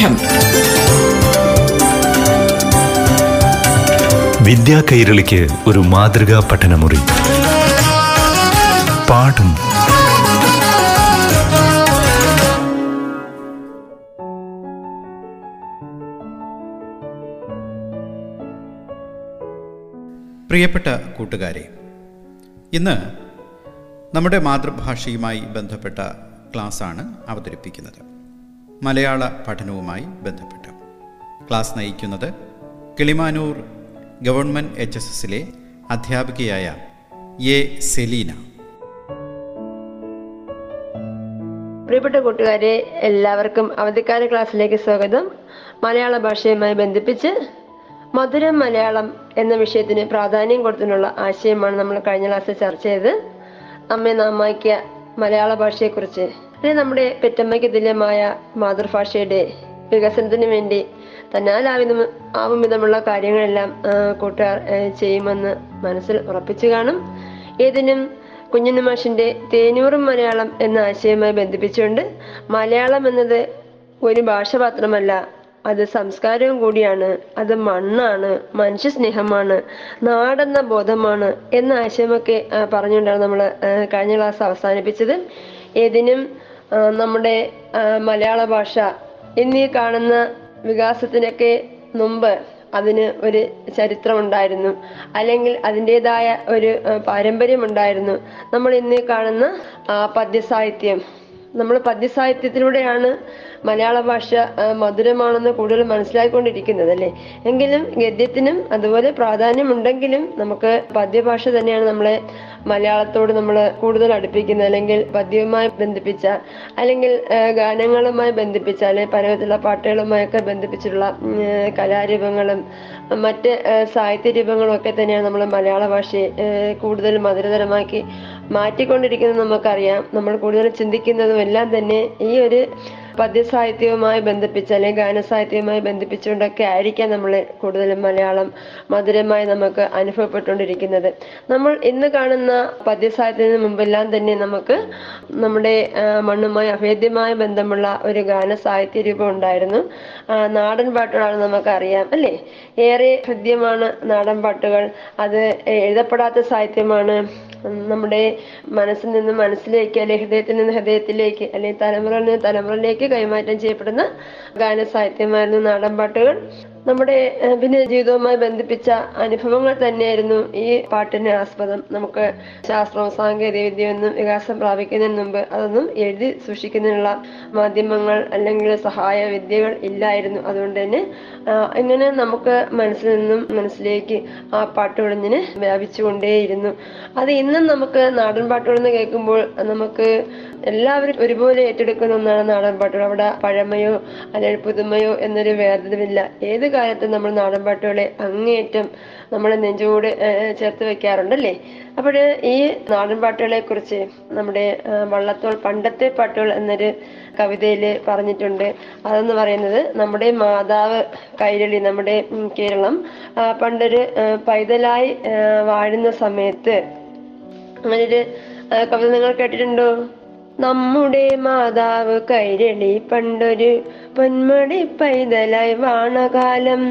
പാഠം വിദ്യാ കൈരളിക്ക് ഒരു മാതൃകാ പഠനമുറി. പാഠം. പ്രിയപ്പെട്ട കൂട്ടുകാരെ ഇന്ന് നമ്മുടെ മാതൃഭാഷയുമായി ബന്ധപ്പെട്ട ക്ലാസ്സാണ് അവതരിപ്പിക്കുന്നത്. മലയാള പഠനവുമായി ബന്ധപ്പെട്ട്. ക്ലാസ് നയിക്കുന്നത് കിളിമാനൂർ ഗവൺമെന്റ് എച്ച് എസ് എസിലെ അധ്യാപികയായ എ സെലീന. പ്രിയപ്പെട്ട കൂട്ടുകാരെ എല്ലാവർക്കും അവധിക്കാല ക്ലാസ്സിലേക്ക് സ്വാഗതം. മലയാള ഭാഷയുമായി ബന്ധിപ്പിച്ച് മധുരം മലയാളം എന്ന വിഷയത്തിന് പ്രാധാന്യം കൊടുത്തിട്ടുള്ള ആശയമാണ് നമ്മൾ കഴിഞ്ഞ ക്ലാസ്സിൽ ചർച്ച ചെയ്ത് നമ്മെ നാമാക്കിയ മലയാള ഭാഷയെക്കുറിച്ച് അല്ലെ നമ്മുടെ പെറ്റമ്മയ്ക്ക് തുല്യമായ മാതൃഭാഷയുടെ വികസനത്തിന് വേണ്ടി തന്നാലാവുന്ന ആവും വിധമുള്ള കാര്യങ്ങളെല്ലാം കൂട്ടുകാർ ചെയ്യുമെന്ന് മനസ്സിൽ ഉറപ്പിച്ചു കാണും. ഏതിനും കുഞ്ഞുണ്ണി മാഷിന്റെ തേനൂറും മലയാളം എന്ന ആശയവുമായി ബന്ധിപ്പിച്ചുകൊണ്ട് മലയാളം എന്നത് ഒരു ഭാഷ മാത്രമല്ല അത് സംസ്കാരവും കൂടിയാണ് അത് മണ്ണാണ് മനുഷ്യ സ്നേഹമാണ് നാടെന്ന ബോധമാണ് എന്ന ആശയമൊക്കെ പറഞ്ഞുകൊണ്ടാണ് നമ്മൾ കഴിഞ്ഞ ക്ലാസ് അവസാനിപ്പിച്ചത്. ഏതിനും നമ്മുടെ മലയാള ഭാഷ എന്നീ കാണുന്ന വികാസത്തിനൊക്കെ മുമ്പ് അതിന് ഒരു ചരിത്രമുണ്ടായിരുന്നു. അല്ലെങ്കിൽ അതിന്റെതായ ഒരു പാരമ്പര്യം ഉണ്ടായിരുന്നു നമ്മൾ ഇന്ന് കാണുന്ന പദ്യസാഹിത്യം. നമ്മൾ പദ്യസാഹിത്യത്തിലൂടെയാണ് മലയാള ഭാഷ മധുരമാണെന്ന് കൂടുതൽ മനസ്സിലാക്കിക്കൊണ്ടിരിക്കുന്നത് അല്ലേ എങ്കിലും ഗദ്യത്തിനും അതുപോലെ പ്രാധാന്യമുണ്ടെങ്കിലും നമുക്ക് പദ്യഭാഷ തന്നെയാണ് നമ്മളെ മലയാളത്തോട് നമ്മൾ കൂടുതൽ അടുപ്പിക്കുന്നത്. അല്ലെങ്കിൽ പദ്യവുമായി ബന്ധിപ്പിച്ച അല്ലെങ്കിൽ ഗാനങ്ങളുമായി ബന്ധിപ്പിച്ച അല്ലെങ്കിൽ പലവിധത്തിലുള്ള പാട്ടുകളുമായൊക്കെ ബന്ധിപ്പിച്ചിട്ടുള്ള കലാരൂപങ്ങളും മറ്റ് സാഹിത്യ രൂപങ്ങളും ഒക്കെ തന്നെയാണ് നമ്മൾ മലയാള ഭാഷയെ കൂടുതൽ മധുരതരമാക്കി മാറ്റിക്കൊണ്ടിരിക്കുന്നത് നമുക്കറിയാം. നമ്മൾ കൂടുതൽ ചിന്തിക്കുന്നതും എല്ലാം തന്നെ ഈ ഒരു പദ്യസാഹിത്യവുമായി ബന്ധിപ്പിച്ച് അല്ലെങ്കിൽ ഗാനസാഹിത്യവുമായി ബന്ധിപ്പിച്ചുകൊണ്ടൊക്കെ ആയിരിക്കാം നമ്മൾ കൂടുതലും മലയാളം മധുരമായി നമുക്ക് അനുഭവപ്പെട്ടുകൊണ്ടിരിക്കുന്നത്. നമ്മൾ ഇന്ന് കാണുന്ന പദ്യസാഹിത്യത്തിന് മുമ്പെല്ലാം തന്നെ നമുക്ക് നമ്മുടെ മണ്ണുമായി അഭേദ്യമായ ബന്ധമുള്ള ഒരു ഗാന സാഹിത്യ രൂപം ഉണ്ടായിരുന്നു. നാടൻ പാട്ടുകളാണ് നമുക്കറിയാം അല്ലേ? ഏറെ ഹൃദ്യമാണ് നാടൻ പാട്ടുകൾ. അത് എഴുതപ്പെടാത്ത സാഹിത്യമാണ്. നമ്മുടെ മനസ്സിൽ നിന്ന് മനസ്സിലേക്ക് അല്ലെ ഹൃദയത്തിൽ നിന്ന് ഹൃദയത്തിലേക്ക് അല്ലെങ്കിൽ തലമുറ നിന്ന് തലമുറയിലേക്ക് കൈമാറ്റം ചെയ്യപ്പെടുന്ന ഗാന സാഹിത്യമായിരുന്നു നാടൻ പാട്ടുകൾ. നമ്മുടെ പിന്നെ ജീവിതവുമായി ബന്ധിപ്പിച്ച അനുഭവങ്ങൾ തന്നെയായിരുന്നു ഈ പാട്ടിന് ആസ്പദം. നമുക്ക് ശാസ്ത്രവും സാങ്കേതിക വിദ്യയൊന്നും വികാസം പ്രാപിക്കുന്നതിന് മുമ്പ് അതൊന്നും എഴുതി സൂക്ഷിക്കുന്നതിനുള്ള മാധ്യമങ്ങൾ അല്ലെങ്കിൽ സഹായ വിദ്യകൾ ഇല്ലായിരുന്നു. അതുകൊണ്ട് തന്നെ ഇങ്ങനെ നമുക്ക് മനസ്സിൽ നിന്നും മനസ്സിലേക്ക് ആ പാട്ടുകളിങ്ങനെ വ്യാപിച്ചുകൊണ്ടേയിരുന്നു. അത് ഇന്നും നമുക്ക് നാടൻ പാട്ടുകൾ എന്ന് കേൾക്കുമ്പോൾ നമുക്ക് എല്ലാവരും ഒരുപോലെ ഏറ്റെടുക്കുന്ന ഒന്നാണ് നാടൻ പാട്ടുകൾ. അവിടെ പഴമയോ അല്ലെങ്കിൽ പുതുമയോ എന്നൊരു വേർതിരിവില്ല. ഏത് കാലത്തും നമ്മൾ നാടൻ പാട്ടുകളെ അങ്ങേയറ്റം നമ്മൾ നെഞ്ചോട് ഏഹ്, ചേർത്ത് വെക്കാറുണ്ടല്ലേ? അപ്പോൾ ഈ നാടൻ പാട്ടുകളെ കുറിച്ച് നമ്മുടെ വള്ളത്തോൾ പണ്ടത്തെ പാട്ടുകൾ എന്നൊരു കവിതയിൽ പറഞ്ഞിട്ടുണ്ട്. അതെന്ന് പറയുന്നത് നമ്മുടെ മാതാവ് കൈരളി നമ്മുടെ കേരളം പണ്ടൊരു പൈതലായി വാഴുന്ന സമയത്ത് അങ്ങനൊരു കവിത നിങ്ങൾ കേട്ടിട്ടുണ്ടോ? നമ്മുടെ മാതാവ് കൈരളി പണ്ടൊരു പൊന്മടി പൈതലായി വാണകാലം.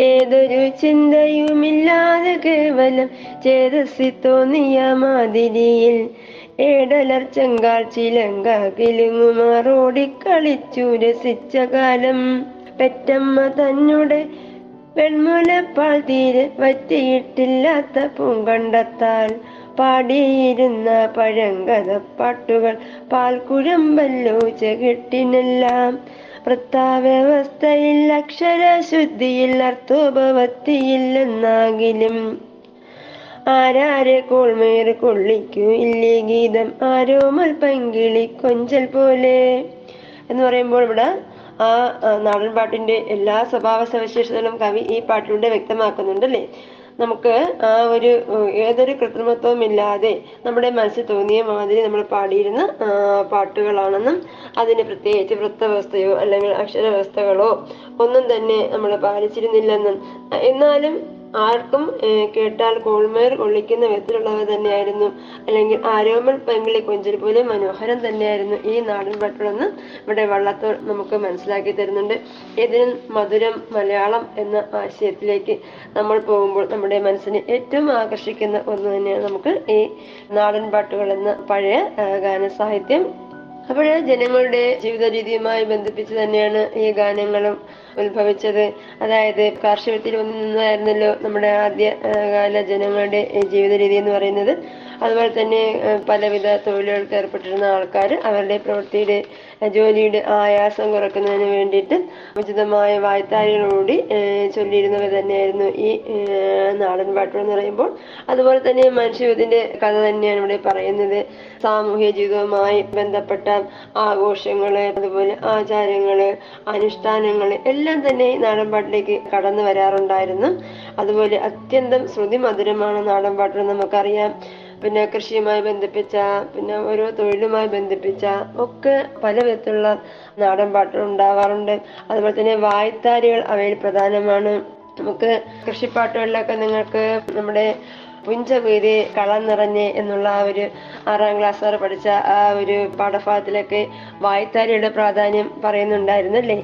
ഏതൊരു ചിന്തയുമില്ലാതെ കേവലം ചേതസി തോന്നിയ മാതിരിയിൽ ഏടലർ ചെങ്കാൽ ചിലങ്ക കിലുങ്ങുമാറോടിക്കളിച്ചു രസിച്ച കാലം. പെറ്റമ്മ തന്നെ വെൺമുലപ്പാൽ തീരെ വറ്റിയിട്ടില്ലാത്ത പൂങ്കണ്ടത്താൽ പാടിയിരുന്ന പഴങ്കഥ പാട്ടുകൾ പാൽക്കുഴമ്പല്ലോ ചെകിട്ടിനെല്ലാം വൃത്താവ്യവസ്ഥയിൽ അക്ഷരശുദ്ധിയിൽ അർത്ഥോപവത്തിയില്ലെന്നാകിലും. ആരാരെ കോൾമേർ കൊള്ളിക്കൂ ഇല്ലേ ഗീതം? ആരോമൽ പങ്കിളി കൊഞ്ചൽ പോലെ. എന്ന് പറയുമ്പോൾ ഇവിടെ ആ നാടൻ പാട്ടിന്റെ എല്ലാ സ്വഭാവ സവിശേഷതകളും കവി ഈ പാട്ടിലൂടെ വ്യക്തമാക്കുന്നുണ്ട് അല്ലേ? നമുക്ക് ആ ഒരു ഏതൊരു കൃത്രിമത്വവും ഇല്ലാതെ നമ്മുടെ മനസ്സിൽ തോന്നിയ മാതിരി നമ്മൾ പാടിയിരുന്ന പാട്ടുകളാണെന്നും അതിന് പ്രത്യേകിച്ച് വൃത്തവ്യവസ്ഥയോ അല്ലെങ്കിൽ അക്ഷരവ്യവസ്ഥകളോ ഒന്നും തന്നെ നമ്മൾ പാലിച്ചിരുന്നില്ലെന്നും എന്നാലും ആർക്കും കേട്ടാൽ കോൾമേർ കൊള്ളിക്കുന്ന വിധത്തിലുള്ളവ തന്നെയായിരുന്നു. അല്ലെങ്കിൽ ആരോമൽ പെങ്കിളി കൊഞ്ചൽ പോലെ മനോഹരം തന്നെയായിരുന്നു ഈ നാടൻ പാട്ടുകളെന്ന് ഇവിടെ വള്ളത്തോൾ നമുക്ക് മനസ്സിലാക്കി തരുന്നുണ്ട്. ഇതിന് മധുരം മലയാളം എന്ന ആശയത്തിലേക്ക് നമ്മൾ പോകുമ്പോൾ നമ്മുടെ മനസ്സിനെ ഏറ്റവും ആകർഷിക്കുന്ന ഒന്ന് തന്നെയാണ് നമുക്ക് ഈ നാടൻ പാട്ടുകൾ എന്ന പഴയ ഗാനസാഹിത്യം. അപ്പോൾ ജനങ്ങളുടെ ജീവിത രീതിയുമായി ബന്ധിപ്പിച്ച് തന്നെയാണ് ഈ ഗാനങ്ങളും ഉത്ഭവിച്ചത്. അതായത് കാർഷികത്തിൽ വന്നു നിന്നായിരുന്നല്ലോ നമ്മുടെ ആദ്യ കാല ജനങ്ങളുടെ ജീവിത രീതി എന്ന് പറയുന്നത്. അതുപോലെ തന്നെ പലവിധ തൊഴിലുകൾക്ക് ഏർപ്പെട്ടിരുന്ന ആൾക്കാർ അവരുടെ പ്രവൃത്തിയുടെ ജോലിയുടെ ആയാസം കുറക്കുന്നതിന് വേണ്ടിയിട്ട് ഉചിതമായ വായ്ത്താരികളോടി ചൊല്ലിയിരുന്നവ തന്നെയായിരുന്നു ഈ നാടൻ പാട്ടുകൾ എന്ന് പറയുമ്പോൾ. അതുപോലെ തന്നെ മനുഷ്യയുദ്ധത്തിന്റെ കഥ തന്നെയാണ് ഇവിടെ പറയുന്നത്. സാമൂഹ്യ ജീവിതവുമായി ബന്ധപ്പെട്ട ആഘോഷങ്ങൾ അതുപോലെ ആചാരങ്ങൾ അനുഷ്ഠാനങ്ങൾ എല്ലാം തന്നെ നാടൻ പാട്ടിലേക്ക് കടന്നു വരാറുണ്ടായിരുന്നു. അതുപോലെ അത്യന്തം ശ്രുതി മധുരമാണ് നാടൻ പാട്ടുകൾ നമുക്കറിയാം. പിന്നെ കൃഷിയുമായി ബന്ധിപ്പിച്ച പിന്നെ ഓരോ തൊഴിലുമായി ബന്ധിപ്പിച്ച ഒക്കെ പല വിധത്തിലുള്ള നാടൻ പാട്ടുകൾ ഉണ്ടാവാറുണ്ട്. അതുപോലെ തന്നെ വായ്ത്താരികൾ അവയിൽ പ്രധാനമാണ്. നമുക്ക് കൃഷിപ്പാട്ടുകളിലൊക്കെ നിങ്ങൾക്ക് നമ്മുടെ പുഞ്ചപീതി കളം നിറഞ്ഞ് എന്നുള്ള ആ ഒരു ആറാം ക്ലാസ് വരെ പഠിച്ച ആ ഒരു പാഠഭാഗത്തിലൊക്കെ വായ്ത്താരിയുടെ പ്രാധാന്യം പറയുന്നുണ്ടായിരുന്നല്ലേ?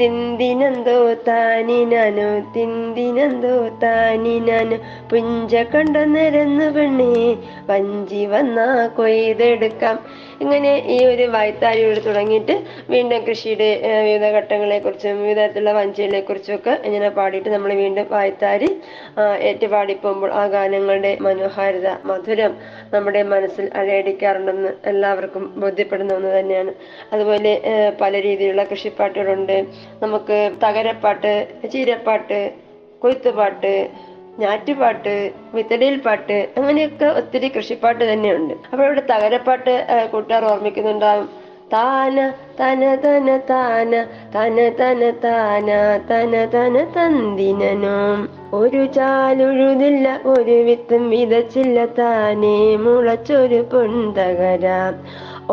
തിന്തിനന്തോ താനിനു തിന്തിനന്തോ താനിനു പുഞ്ച കണ്ട നിരന്നു പെണ്ണേ വഞ്ചി വന്നാ കൊയ്തെടുക്കാം. ഇങ്ങനെ ഈ ഒരു വായ്ത്താരിയോട് തുടങ്ങിയിട്ട് വീണ്ടും കൃഷിയുടെ വിവിധ ഘട്ടങ്ങളെ കുറിച്ചും വിവിധ തരത്തിലുള്ള വഞ്ചികളെ കുറിച്ചും ഒക്കെ ഇങ്ങനെ പാടിയിട്ട് നമ്മൾ വീണ്ടും വായ്ത്താരി ആ, ഏറ്റുപാടി പോകുമ്പോൾ ആ ഗാനങ്ങളുടെ മനോഹാരിത മധുരം നമ്മുടെ മനസ്സിൽ അലയടിക്കാറുണ്ടെന്ന് എല്ലാവർക്കും ബോധ്യപ്പെടുന്ന ഒന്ന് തന്നെയാണ്. അതുപോലെ പല രീതിയിലുള്ള കൃഷിപ്പാട്ടുകളുണ്ട്. നമുക്ക് തകരപ്പാട്ട് ചീരപ്പാട്ട് കൊയ്ത്തുപാട്ട് ഞാറ്റുപാട്ട് വിത്തടിയിൽ പാട്ട് അങ്ങനെയൊക്കെ ഒത്തിരി കൃഷിപ്പാട്ട് തന്നെയുണ്ട്. അപ്പോൾ ഇവിടെ തകരപ്പാട്ട് കൂട്ടുകാർ ഓർമ്മിക്കുന്നുണ്ടാവും. താന തന തന താന തന തന താന തന തന തന്തിനോ ഒരു ചാലുഴുതില്ല ഒരു വിത്തും വിതച്ചില്ല താനേ. മുളച്ചൊരു പൊന്തകരാം.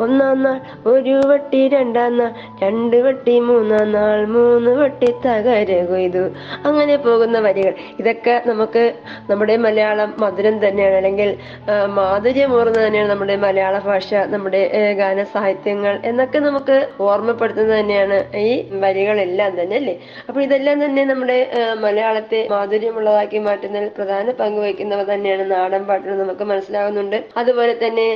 ഒന്നാം നാൾ ഒരു വട്ടി രണ്ടാം നാൾ രണ്ട് വട്ടി മൂന്നാം നാൾ മൂന്ന് വട്ടി തകര കൊയ്തു. അങ്ങനെ പോകുന്ന വരികൾ. ഇതൊക്കെ നമുക്ക് നമ്മുടെ മലയാളം മധുരം തന്നെയാണ്. അല്ലെങ്കിൽ മാധുര്യമൂർന്ന തന്നെയാണ് നമ്മുടെ മലയാള ഭാഷ നമ്മുടെ ഗാന സാഹിത്യങ്ങൾ എന്നൊക്കെ നമുക്ക് ഓർമ്മപ്പെടുത്തുന്നത് തന്നെയാണ് ഈ വരികളെല്ലാം തന്നെ അല്ലേ? അപ്പൊ ഇതെല്ലാം തന്നെ നമ്മുടെ മലയാളത്തെ മാധുര്യമുള്ളതാക്കി മാറ്റുന്നതിൽ പ്രധാന പങ്ക് വഹിക്കുന്നവ തന്നെയാണ് നാടൻ പാട്ടുകൾ നമുക്ക് മനസ്സിലാകുന്നുണ്ട് അതുപോലെ തന്നെ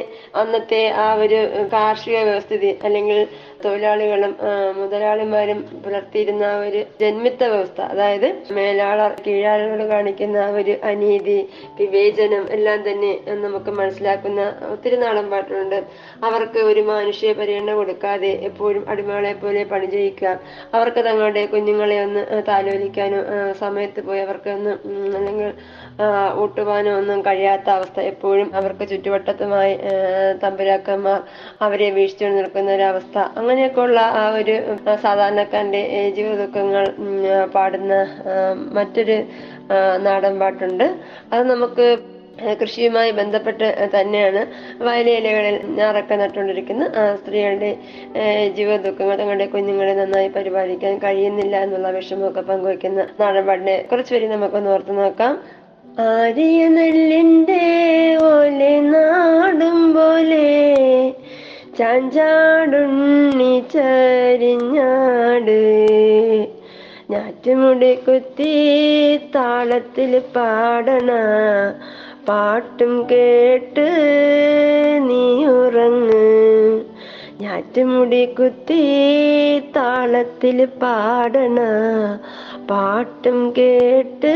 അന്നത്തെ ആ ഒരു കാർഷിക വ്യവസ്ഥിതി അല്ലെങ്കിൽ തൊഴിലാളികളും മുതലാളിമാരും പുലർത്തിയിരുന്ന ആ ഒരു ജന്മിത്ത വ്യവസ്ഥ. അതായത് മേലാളർ കീഴാളരോട് കാണിക്കുന്ന ആ ഒരു അനീതി വിവേചനം എല്ലാം തന്നെ നമുക്ക് മനസ്സിലാക്കുന്ന ഒത്തിരി നാടൻ പാട്ടുകളുണ്ട്. അവർക്ക് ഒരു മാനുഷ്യ പരിഗണന കൊടുക്കാതെ എപ്പോഴും അടിമകളെ പോലെ പണി ചെയ്യിക്കുക. അവർക്ക് തങ്ങളുടെ കുഞ്ഞുങ്ങളെ ഒന്ന് താലോലിക്കാനോ സമയത്ത് പോയി അവർക്ക് ഒന്ന് അല്ലെങ്കിൽ ഊട്ടുവാനോ ഒന്നും കഴിയാത്ത അവസ്ഥ എപ്പോഴും അവർക്ക് ചുറ്റുവട്ടത്തുമായി തമ്പുരാക്കന്മാർ അവരെ വീഴ്ച നിൽക്കുന്ന ഒരവസ്ഥ അങ്ങനെയൊക്കെയുള്ള ആ ഒരു സാധാരണക്കാരന്റെ ജീവിത പാടുന്ന മറ്റൊരു നാടൻ പാട്ടുണ്ട് അത് നമുക്ക് കൃഷിയുമായി ബന്ധപ്പെട്ട് തന്നെയാണ് വയലേലകളിൽ ഞാറൊക്കെ നട്ടുകൊണ്ടിരിക്കുന്ന സ്ത്രീകളുടെ ജീവിത ദുഃഖങ്ങൾ തങ്ങളുടെ കുഞ്ഞുങ്ങളെ നന്നായി പരിപാലിക്കാൻ കഴിയുന്നില്ല എന്നുള്ള വിഷമമൊക്കെ പങ്കുവയ്ക്കുന്ന നാടൻപാടിനെ കുറച്ച് വരി നമുക്കൊന്ന് ഓർത്തു നോക്കാം. ആരിയ ചാഞ്ചാടുണ്ണി ചരിഞ്ഞാട് ഞാറ്റുമുടി കുത്തി താളത്തിൽ പാടണ. പാട്ടും കേട്ട് നീ ഉറങ്ങ്. ഞാറ്റുമുടി കുത്തി താളത്തിൽ പാടണ. പാട്ടും കേട്ട്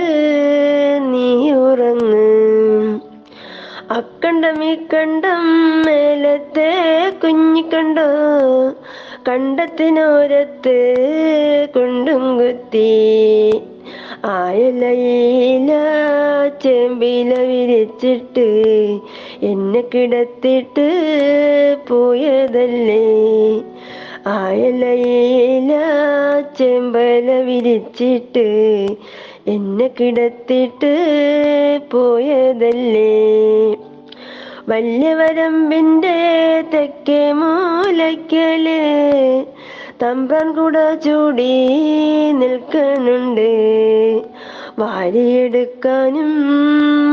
നീ ഉറങ്ങ്. അക്കണ്ടം ഈ കണ്ടം മേലത്തെ കുഞ്ഞിക്കണ്ടോ കണ്ടത്തിനോരത്ത് കൊണ്ടും കുത്തി. ആയലയില ചെമ്പില വിരിച്ചിട്ട് എന്നെ കിടത്തിട്ട് പോയതല്ലേ? ആയലയില ചെമ്പല വിരിച്ചിട്ട് എന്നെ കിടത്തിട്ട് പോയതല്ലേ? വല്യവരമ്പിന്റെ തെക്കേ മൂലയ്ക്കൽ തമ്പ്രാൻ കൂട ചൂടി നിൽക്കണുണ്ട്. വാരിയെടുക്കാനും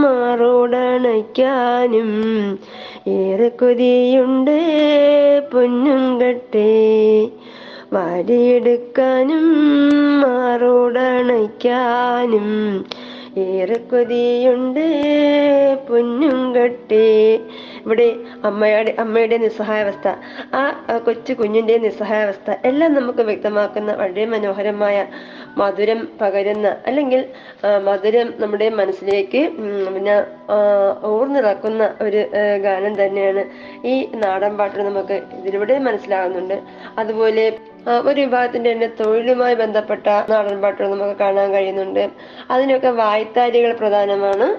മാറോടണയ്ക്കാനും ഏറെ കൊതിയുണ്ട് പൊന്നും കട്ടേ. വാരിയെടുക്കാനും മാറോടണയ്ക്കാനും. ഏറെ കൊതിയുണ്ട് പൊന്നും കട്ടേ. ഇവിടെ അമ്മയുടെ അമ്മയുടെ നിസ്സഹായാവസ്ഥ ആ കൊച്ചു കുഞ്ഞിന്റെ നിസ്സഹായാവസ്ഥ എല്ലാം നമുക്ക് വ്യക്തമാക്കുന്ന വളരെ മനോഹരമായ മധുരം പകരുന്ന അല്ലെങ്കിൽ മധുരം നമ്മുടെ മനസ്സിലേക്ക് പിന്നെ ഓർന്നിറക്കുന്ന ഒരു ഗാനം തന്നെയാണ് ഈ നാടൻ പാട്ട് നമുക്ക് ഇതിലൂടെ മനസ്സിലാകുന്നുണ്ട്. അതുപോലെ ഒരു വിഭാഗത്തിന്റെ തന്നെ തൊഴിലുമായി ബന്ധപ്പെട്ട നാടൻ പാട്ടുകൾ നമുക്ക് കാണാൻ കഴിയുന്നുണ്ട്. അതിനൊക്കെ വായ്ത്താരികൾ പ്രധാനമാണ്.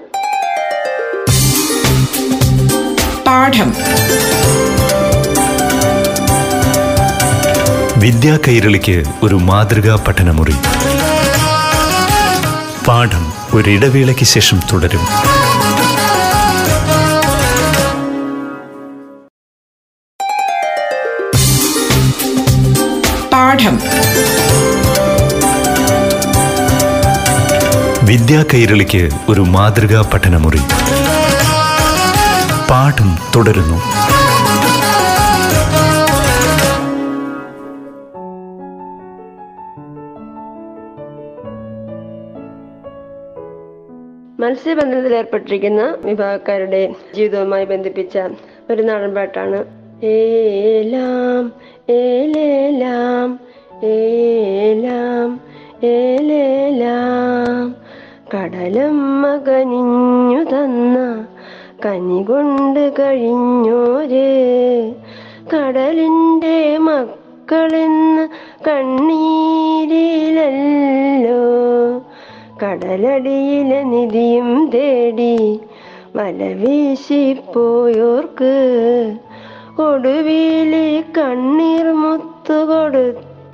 പാഠം. വിദ്യാ കൈരളിക്ക് ഒരു മാതൃകാ പഠനമുറി. പാഠം ഒരിടവേളയ്ക്ക് ശേഷം തുടരും. വിദ്യാ കൈരളിക്ക് ഒരു മാതൃകാ പഠനമുറി. പാഠം തുടരുന്നു. മത്സ്യബന്ധനത്തിൽ ഏർപ്പെട്ടിരിക്കുന്ന വിഭാഗക്കാരുടെ ജീവിതവുമായി ബന്ധിപ്പിച്ച ഒരു നാടൻ പാട്ടാണ്. ഏലാം ഏലേലാം ഏലാം ഏലേലാം. കടലം മകനിഞ്ഞു തന്ന കനി കൊണ്ട് കഴിഞ്ഞോര്. കടലിന്റെ മക്കളെന്ന് കണ്ണീരിലല്ലോ. കടലടിയിലെ നിധിയും തേടി വല വീശിപ്പോയോർക്ക് ഒടുവിൽ കണ്ണീർ മുത്തു കൊടുത്തതാരോ?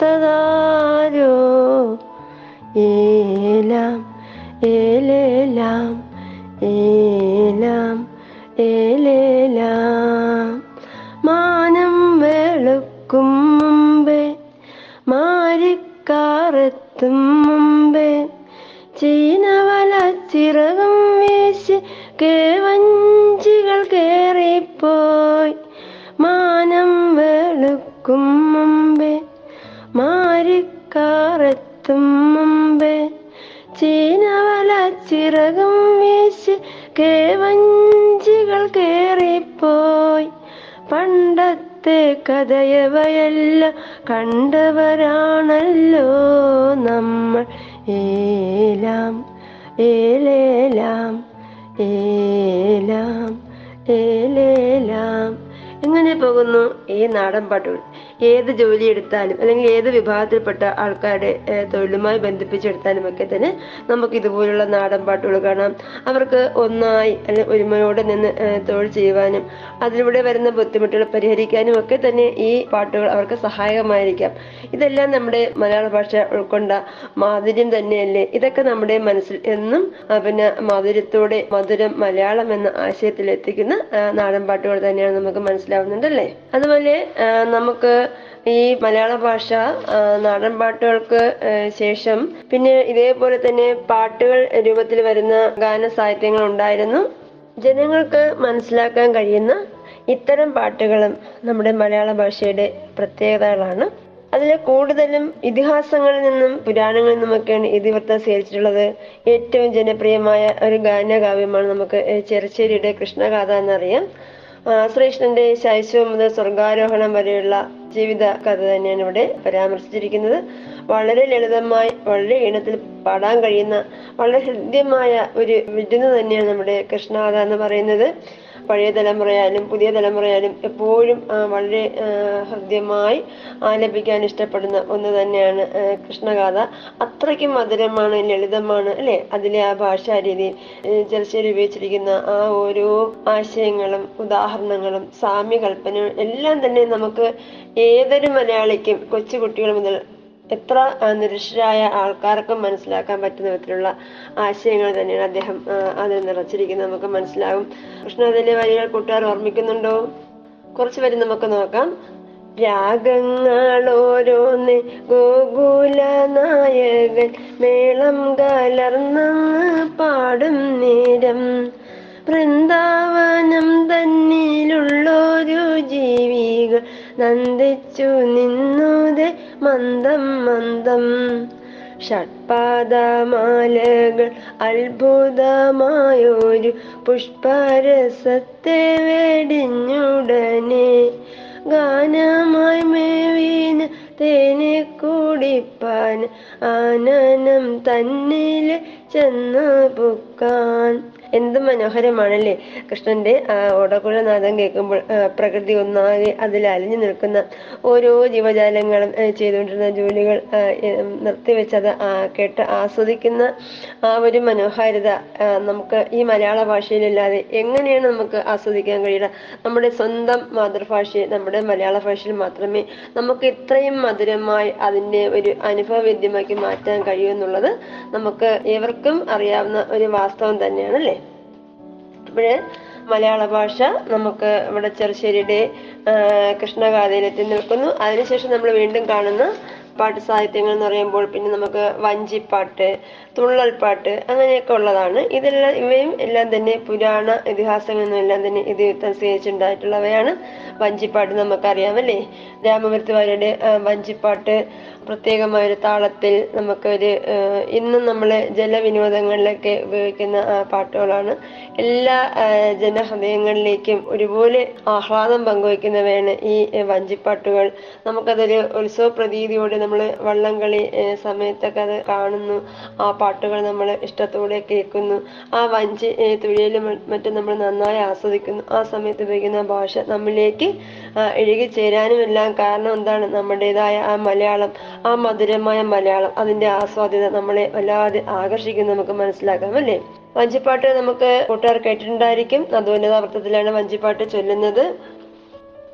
ഏലാം ഏലേലാം ഏലാം ഏലേലാം. മാനം വെളുക്കും മുമ്പേ മാരിക്കാറെത്തും മുമ്പേ ചീനവല ചിറകും വീശി കേവഞ്ചികൾ കേറിപ്പോയി. മാനം വെളുക്കും ചിറകം വീശി കേവഞ്ചികൾ കേറിപ്പോയി. പണ്ടത്തെ കഥയവയെല്ലാം കണ്ടവരാണല്ലോ നമ്മൾ. ഏലാം ഏലേലാം ഏലാം ഏലേലാം. എങ്ങനെ പോകുന്നു ഈ നാടൻ പാട്ടുകൾ? ഏത് ജോലി എടുത്താലും അല്ലെങ്കിൽ ഏത് വിഭാഗത്തിൽപ്പെട്ട ആൾക്കാരുടെ തൊഴിലുമായി ബന്ധിപ്പിച്ചെടുത്താലും ഒക്കെ തന്നെ നമുക്ക് ഇതുപോലുള്ള നാടൻ പാട്ടുകൾ കാണാം. അവർക്ക് ഒന്നായി അല്ലെങ്കിൽ ഒരുമയോടെ നിന്ന് തൊഴിൽ ചെയ്യുവാനും അതിലൂടെ വരുന്ന ബുദ്ധിമുട്ടുകൾ പരിഹരിക്കാനും ഒക്കെ തന്നെ ഈ പാട്ടുകൾ അവർക്ക് സഹായകമായിരിക്കാം. ഇതെല്ലാം നമ്മുടെ മലയാള ഭാഷ ഉൾക്കൊണ്ട മാധുര്യം തന്നെയല്ലേ? ഇതൊക്കെ നമ്മുടെ മനസ്സിൽ എന്നും പിന്നെ മാധുര്യത്തോടെ മധുരം മലയാളം എന്ന ആശയത്തിൽ എത്തിക്കുന്ന നാടൻ പാട്ടുകൾ തന്നെയാണ് നമുക്ക് മനസ്സിലാവുന്നുണ്ടല്ലേ? അതുപോലെ നമുക്ക് ഈ മലയാള ഭാഷ നാടൻ പാട്ടുകൾക്ക് ശേഷം പിന്നെ ഇതേപോലെ തന്നെ പാട്ടുകൾ രൂപത്തിൽ വരുന്ന ഗാന സാഹിത്യങ്ങൾ ഉണ്ടായിരുന്നു. ജനങ്ങൾക്ക് മനസ്സിലാക്കാൻ കഴിയുന്ന ഇത്തരം പാട്ടുകളും നമ്മുടെ മലയാള ഭാഷയുടെ പ്രത്യേകതകളാണ്. അതിൽ കൂടുതലും ഇതിഹാസങ്ങളിൽ നിന്നും പുരാണങ്ങളിൽ നിന്നുമൊക്കെയാണ് ഇതിവൃത്തം സ്വീകരിച്ചിട്ടുള്ളത് ഏറ്റവും ജനപ്രിയമായ ഒരു ഗാനകാവ്യമാണ് നമുക്ക് ചെറുശ്ശേരിയുടെ കൃഷ്ണഗാഥ എന്നറിയാം. ശ്രീകൃഷ്ണന്റെ ശൈശവം മുതൽ സ്വർഗാരോഹണം വരെയുള്ള ജീവിത കഥ തന്നെയാണ് ഇവിടെ പരാമർശിച്ചിരിക്കുന്നത്. വളരെ ലളിതമായി വളരെ ഈണത്തിൽ പാടാൻ കഴിയുന്ന വളരെ ഹൃദ്യമായ ഒരു വിരുന്ന് തന്നെയാണ് നമ്മുടെ കൃഷ്ണഗാഥ എന്ന് പറയുന്നത്. പഴയ തലമുറയായാലും പുതിയ തലമുറയായാലും എപ്പോഴും വളരെ ഹൃദ്യമായി ആലപിക്കാൻ ഇഷ്ടപ്പെടുന്ന ഒന്ന് തന്നെയാണ് കൃഷ്ണഗാഥ. അത്രയ്ക്കും മധുരമാണ് ലളിതമാണ് അല്ലെ? അതിലെ ആ ഭാഷാ രീതി ചെറുശ്ശേരി ഉപയോഗിച്ചിരിക്കുന്ന ആ ഓരോ ആശയങ്ങളും ഉദാഹരണങ്ങളും സാമ്യകൽപ്പനകളും എല്ലാം തന്നെ നമുക്ക് ഏതൊരു മലയാളിക്കും കൊച്ചുകുട്ടികൾ മുതൽ എത്ര നിരക്ഷരായ ആൾക്കാർക്കും മനസ്സിലാക്കാൻ പറ്റുന്ന വിധത്തിലുള്ള ആശയങ്ങൾ തന്നെയാണ് അദ്ദേഹം അതിൽ നിറച്ചിരിക്കുന്നത്. നമുക്ക് മനസ്സിലാകും. കൃഷ്ണതിലെ വരികൾ കൂട്ടുകാർ ഓർമ്മിക്കുന്നുണ്ടോ? കുറച്ച് വരി നമുക്ക് നോക്കാം. രാഗങ്ങളോരോന്ന് ഗോകുല നായകൻ മേളം കലർന്നങ്ങ് പാടും നേരം. വൃന്ദാവനം തന്നിലുള്ളൊരു ജീവികൾ നന്ദിച്ചു നിന്നുതെ മന്ദം മന്ദം. ഷഡ്പാദമാലകൾ അത്ഭുതമായൊരു പുഷ്പരസത്തെ വെടിഞ്ഞുടനെ. ഗാനമായി മേവീന് തേനെ കുടിപ്പാൻ ആനനം തന്നിൽ ചെന്നു പുക്കാൻ. എന്ത് മനോഹരമാണല്ലേ കൃഷ്ണന്റെ ഓടക്കുഴനാഥം കേൾക്കുമ്പോൾ പ്രകൃതി ഒന്നാകെ അതിൽ അലിഞ്ഞു നിൽക്കുന്ന ഓരോ ജീവജാലങ്ങളും ചെയ്തുകൊണ്ടിരുന്ന ജോലികൾ നിർത്തിവെച്ചത് കേട്ട് ആസ്വദിക്കുന്ന ആ ഒരു മനോഹാരിത നമുക്ക് ഈ മലയാള ഭാഷയിലില്ലാതെ എങ്ങനെയാണ് നമുക്ക് ആസ്വദിക്കാൻ കഴിയുക? നമ്മുടെ സ്വന്തം മാതൃഭാഷയെ നമ്മുടെ മലയാള ഭാഷയിൽ മാത്രമേ നമുക്ക് ഇത്രയും മധുരമായി അതിന്റെ ഒരു അനുഭവവേദ്യമാക്കി മാറ്റാൻ കഴിയൂ എന്നുള്ളത് നമുക്ക് ഏവർക്കും അറിയാവുന്ന ഒരു വാസ്തവം തന്നെയാണ് അല്ലേ അപ്പോഴ് മലയാള ഭാഷ നമുക്ക് ഇവിടെ ചെറുശ്ശേരിയുടെ കൃഷ്ണകാതീനത്തിൽ നിൽക്കുന്നു. അതിനുശേഷം നമ്മൾ വീണ്ടും കാണുന്ന പാട്ട് സാഹിത്യങ്ങൾ എന്ന് പറയുമ്പോൾ പിന്നെ നമുക്ക് വഞ്ചിപ്പാട്ട് തുള്ളൽപ്പാട്ട് അങ്ങനെയൊക്കെ ഉള്ളതാണ്. ഇതെല്ലാം ഇവയും എല്ലാം തന്നെ പുരാണ ഇതിഹാസങ്ങളെന്നും എല്ലാം തന്നെ ഇതിവൃത്തം സ്വീകരിച്ചിട്ടുണ്ടായിട്ടുള്ളവയാണ് വഞ്ചിപ്പാട്ട് നമുക്കറിയാമല്ലേ രാമപുരത്ത് വാര്യരുടെ ആ, വഞ്ചിപ്പാട്ട് പ്രത്യേകമായ ഒരു താളത്തിൽ നമുക്കൊരു ഇന്നും നമ്മൾ ജലവിനോദങ്ങളിലൊക്കെ ഉപയോഗിക്കുന്ന പാട്ടുകളാണ്. എല്ലാ ജനഹൃദയങ്ങളിലേക്കും ഒരുപോലെ ആഹ്ലാദം പങ്കുവയ്ക്കുന്നവയാണ് ഈ വഞ്ചിപ്പാട്ടുകൾ. നമുക്കതൊരു ഉത്സവ പ്രതീതിയോടെ നമ്മൾ വള്ളംകളി സമയത്തൊക്കെ അത് കാണുന്നു. ആ പാട്ടുകൾ നമ്മൾ ഇഷ്ടത്തോടെ കേൾക്കുന്നു. ആ വഞ്ചി തുഴയിലും മറ്റും നമ്മൾ നന്നായി ആസ്വദിക്കുന്നു. ആ സമയത്ത് ഉപയോഗിക്കുന്ന ഭാഷ നമ്മിലേക്ക് ഇഴുകിച്ചേരാനും എല്ലാം കാരണം എന്താണ്? നമ്മുടേതായ ആ മലയാളം ആ മധുരമായ മലയാളം അതിന്റെ ആസ്വാദ്യത നമ്മളെ വല്ലാതെ ആകർഷിക്കുന്നു നമുക്ക് മനസ്സിലാക്കാം അല്ലേ? വഞ്ചിപ്പാട്ട് നമുക്ക് കൂട്ടുകാർ കേട്ടിട്ടുണ്ടായിരിക്കും. നദോന്നതാവൃത്തത്തിലാണ് വഞ്ചിപ്പാട്ട് ചൊല്ലുന്നത്.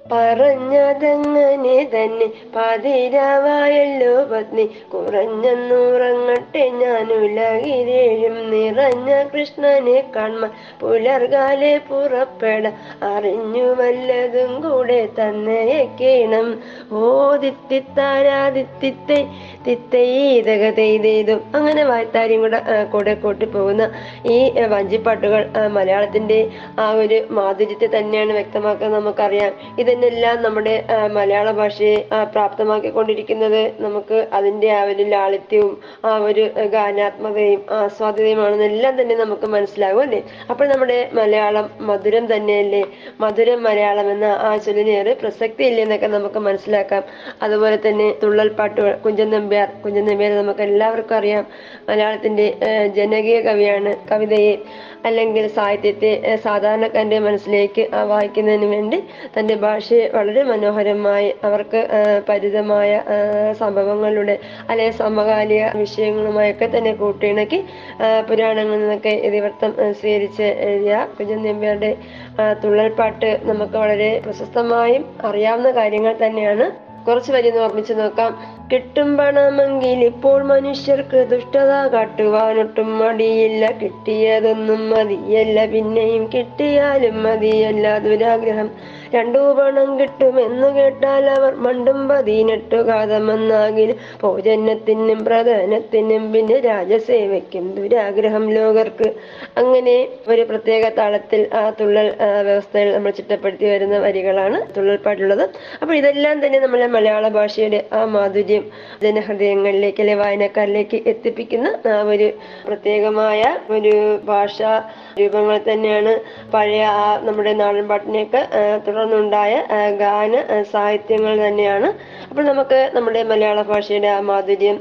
പറഞ്ഞതങ്ങനെ തന്നെ പതിരാവായല്ലോ പത്നി. കുറഞ്ഞെന്നുറങ്ങട്ടെ ഞാനുലകിരേഴും നിറഞ്ഞ കൃഷ്ണനെ കാണ പുലർകാലെ പുറപ്പെട അറിഞ്ഞു വല്ലതും കൂടെ തന്നയക്കേണം ഓ ദിത്തിത്താരാദിത്തിത്തെ തിത്തൈതകതെയ്തും അങ്ങനെ വായത്താരിയും കൂടെ കൂടെ കൂട്ടി പോകുന്ന ഈ വഞ്ചിപ്പാട്ടുകൾ മലയാളത്തിന്റെ ആ ഒരു മാധുര്യത്തെ തന്നെയാണ് വ്യക്തമാക്കുന്നത് നമുക്കറിയാം. ഇതിനെല്ലാം നമ്മുടെ മലയാള ഭാഷയെ പ്രാപ്തമാക്കിക്കൊണ്ടിരിക്കുന്നത് നമുക്ക് അതിന്റെ ആ ഒരു ലാളിത്യവും ആ ഒരു ആ, ഗാനാത്മകതയും ആസ്വാദ്യതയുമാണെന്നെല്ലാം തന്നെ നമുക്ക് മനസ്സിലാകും അല്ലേ? അപ്പോൾ നമ്മുടെ മലയാളം മധുരം തന്നെയല്ലേ? മധുരം മലയാളം എന്ന ആ ചൊല്ലിനേറെ പ്രസക്തി ഇല്ലേ എന്നൊക്കെ നമുക്ക് മനസ്സിലാക്കാം. അതുപോലെ തന്നെ തുള്ളൽ പാട്ടുകൾ കുഞ്ചൻ നമ്പ്യാർ കുഞ്ചൻ നമ്പ്യാർ നമുക്ക് എല്ലാവർക്കും അറിയാം. മലയാളത്തിന്റെ ജനകീയ കവിയാണ് കവിതയെ അല്ലെങ്കിൽ സാഹിത്യത്തെ സാധാരണക്കാരന്റെ മനസ്സിലേക്ക് വായിക്കുന്നതിന് വേണ്ടി തന്റെ ഭാഷയെ വളരെ മനോഹരമായി അവർക്ക് പരിതമായ സംഭവങ്ങളുടെ അല്ലെ സമകാലിക വിഷയങ്ങളുമായൊക്കെ തന്നെ കൂട്ടിയിണക്കി പുരാണങ്ങളിൽ നിന്നൊക്കെ ഇതിവൃത്തം സ്വീകരിച്ച് എഴുതിയ കുഞ്ഞൻ നമ്പ്യാരുടെ തുള്ളൽപ്പാട്ട് നമുക്ക് വളരെ പ്രശസ്തമായും അറിയാവുന്ന കാര്യങ്ങൾ തന്നെയാണ്. കുറച്ച് വരി ഓർമ്മിച്ച് നോക്കാം. കിട്ടും പണമെങ്കിൽ ഇപ്പോൾ മനുഷ്യർക്ക് ദുഷ്ടത കാട്ടുവാനൊട്ടും മടിയില്ല. കിട്ടിയതൊന്നും മതിയല്ല. പിന്നെയും കിട്ടിയാലും മതിയല്ല. ദുരാഗ്രഹം രണ്ടു പണം കിട്ടുമെന്നു കേട്ടാൽ അവർ മണ്ടും പതിനെട്ടു കാതമെന്നാകിലും ഭോജനത്തിനും പ്രധാനത്തിനും പിന്നെ രാജസേവയ്ക്കും ദുരാഗ്രഹം ലോകർക്ക്. അങ്ങനെ ഒരു പ്രത്യേക താളത്തിൽ ആ തുള്ളൽ വ്യവസ്ഥയിൽ നമ്മൾ ചിട്ടപ്പെടുത്തി വരുന്ന വരികളാണ് തുള്ളൽ തുള്ളൽപ്പാട്ടുള്ളത് അപ്പോൾ ഇതെല്ലാം തന്നെ നമ്മളെ മലയാള ഭാഷയുടെ ആ മാധുര്യം ജനഹൃദയങ്ങളിലേക്ക് അല്ലെ വായനക്കാരിലേക്ക് എത്തിപ്പിക്കുന്ന ആ ഒരു പ്രത്യേകമായ ഒരു ഭാഷ രൂപങ്ങൾ തന്നെയാണ് പഴയ ആ നമ്മുടെ നാടൻ പാട്ടിനെയൊക്കെ ആ, തുടർന്നുണ്ടായ ഗാന സാഹിത്യങ്ങൾ തന്നെയാണ്. അപ്പോൾ നമുക്ക് നമ്മുടെ മലയാള ഭാഷയുടെ ആ മാധുര്യം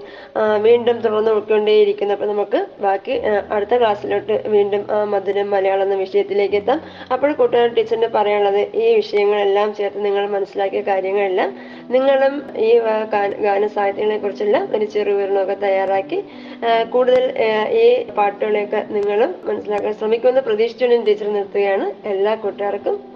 വീണ്ടും തുടർന്ന് ഉൾക്കൊണ്ടേയിരിക്കുന്നു. അപ്പോൾ നമുക്ക് ബാക്കി അടുത്ത ക്ലാസ്സിലോട്ട് വീണ്ടും ആ മധുരം മലയാളം എന്ന വിഷയത്തിലേക്ക് എത്താം. അപ്പോൾ കൂട്ടുകാർ ടീച്ചറിന് പറയാനുള്ളത് ഈ വിഷയങ്ങളെല്ലാം ചേർത്ത് നിങ്ങൾ മനസ്സിലാക്കിയ കാര്യങ്ങളെല്ലാം നിങ്ങളും ഈ ഗാന- സാഹിത്യങ്ങളെ കുറിച്ചെല്ലാം ഒരു ചെറു വിവരണമൊക്കെ തയ്യാറാക്കി കൂടുതൽ ഈ പാട്ടുകളെയൊക്കെ നിങ്ങളും മനസ്സിലാക്കാൻ ശ്രമിക്കുമെന്ന് പ്രതീക്ഷിച്ചുകൊണ്ട് ടീച്ചർ നിർത്തുകയാണ്. എല്ലാ കൂട്ടുകാർക്കും